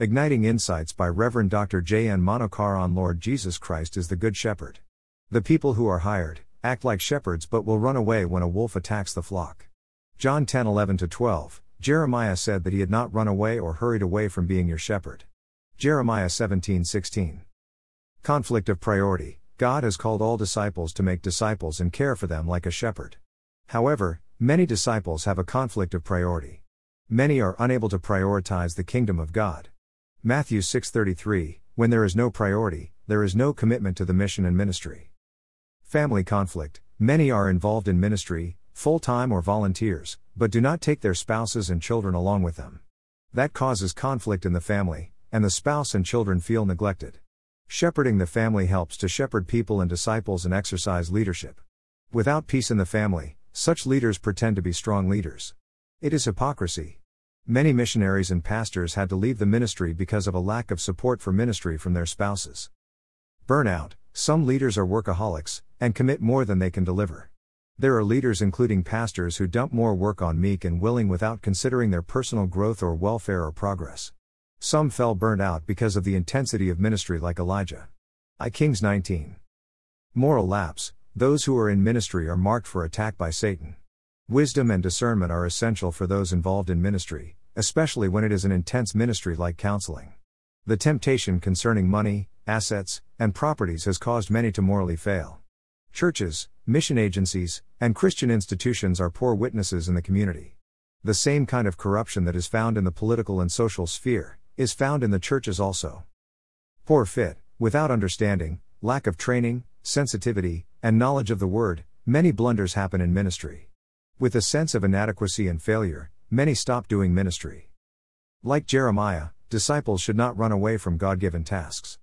Igniting Insights by Reverend Dr. J. N. Manokaran Lord Jesus Christ is the Good Shepherd. The people who are hired act like shepherds but will run away when a wolf attacks the flock. John 10 11 12. Jeremiah said that he had not run away or hurried away from being your shepherd. Jeremiah 17 16. Conflict of priority God has called all disciples to make disciples and care for them like a shepherd. However, many disciples have a conflict of priority. Many are unable to prioritize the kingdom of God. Matthew 6:33 When there is no priority, there is no commitment to the mission and ministry. Family conflict Many are involved in ministry, full time or volunteers, but do not take their spouses and children along with them. That causes conflict in the family, and the spouse and children feel neglected. Shepherding the family helps to shepherd people and disciples and exercise leadership. Without peace in the family, such leaders pretend to be strong leaders. It is hypocrisy. Many missionaries and pastors had to leave the ministry because of a lack of support for ministry from their spouses. Burnout Some leaders are workaholics, and commit more than they can deliver. There are leaders, including pastors, who dump more work on meek and willing without considering their personal growth or welfare or progress. Some fell burnt out because of the intensity of ministry, like Elijah. I Kings 19. Moral lapse Those who are in ministry are marked for attack by Satan. Wisdom and discernment are essential for those involved in ministry, especially when it is an intense ministry like counseling. The temptation concerning money, assets, and properties has caused many to morally fail. Churches, mission agencies, and Christian institutions are poor witnesses in the community. The same kind of corruption that is found in the political and social sphere is found in the churches also. Poor fit, without understanding, lack of training, sensitivity, and knowledge of the word, many blunders happen in ministry. With a sense of inadequacy and failure, many stop doing ministry. Like Jeremiah, disciples should not run away from God given tasks.